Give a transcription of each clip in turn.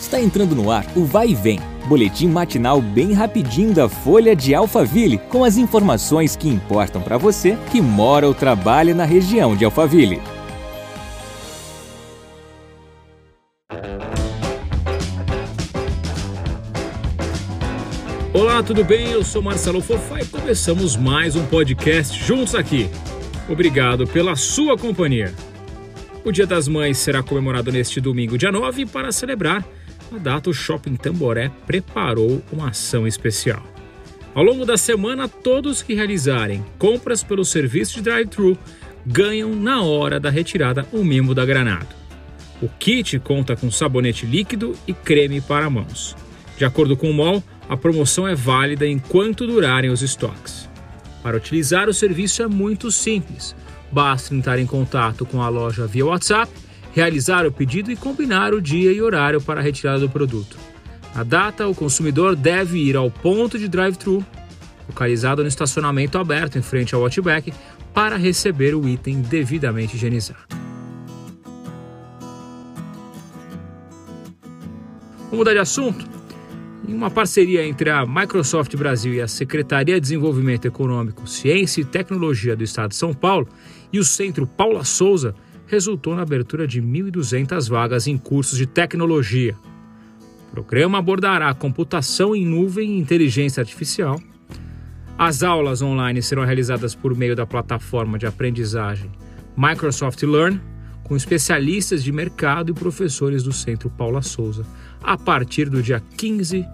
Está entrando no ar o Vai e Vem, boletim matinal bem rapidinho da Folha de Alphaville, com as informações que importam para você que mora ou trabalha na região de Alphaville. Olá, tudo bem? Eu sou Marcelo Fofá e começamos mais um podcast juntos aqui. Obrigado pela sua companhia. O Dia das Mães será comemorado neste domingo, dia 9, e para celebrar, a data, o Shopping Tamboré preparou uma ação especial. Ao longo da semana, todos que realizarem compras pelo serviço de drive-thru ganham na hora da retirada um mimo da granada. O kit conta com sabonete líquido e creme para mãos. De acordo com o MOL, a promoção é válida enquanto durarem os estoques. Para utilizar o serviço é muito simples. Basta entrar em contato com a loja via WhatsApp realizar o pedido e combinar o dia e horário para a retirada do produto. Na data, o consumidor deve ir ao ponto de drive-thru, localizado no estacionamento aberto em frente ao Outback, para receber o item devidamente higienizado. Vamos mudar de assunto? Em uma parceria entre a Microsoft Brasil e a Secretaria de Desenvolvimento Econômico, Ciência e Tecnologia do Estado de São Paulo e o Centro Paula Souza, resultou na abertura de 1.200 vagas em cursos de tecnologia. O programa abordará computação em nuvem e inteligência artificial. As aulas online serão realizadas por meio da plataforma de aprendizagem Microsoft Learn, com especialistas de mercado e professores do Centro Paula Souza, a partir do dia 15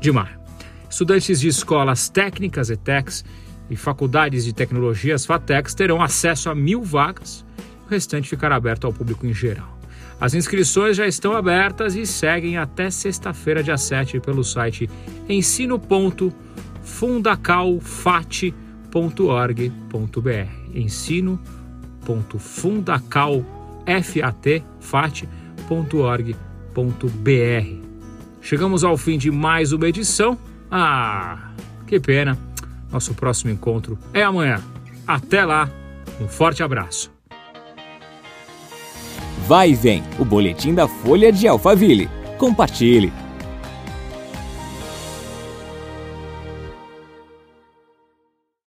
de maio. Estudantes de escolas técnicas ETECs e faculdades de tecnologias FATECs terão acesso a mil vagas o restante ficará aberto ao público em geral. As inscrições já estão abertas e seguem até sexta-feira, dia 7, pelo site ensino.fundacalfat.org.br. ensino.fundacalfat.org.br. Chegamos ao fim de mais uma edição. Ah, que pena. Nosso próximo encontro é amanhã. Até lá. Um forte abraço. Vai e vem, o boletim da Folha de Alphaville. Compartilhe.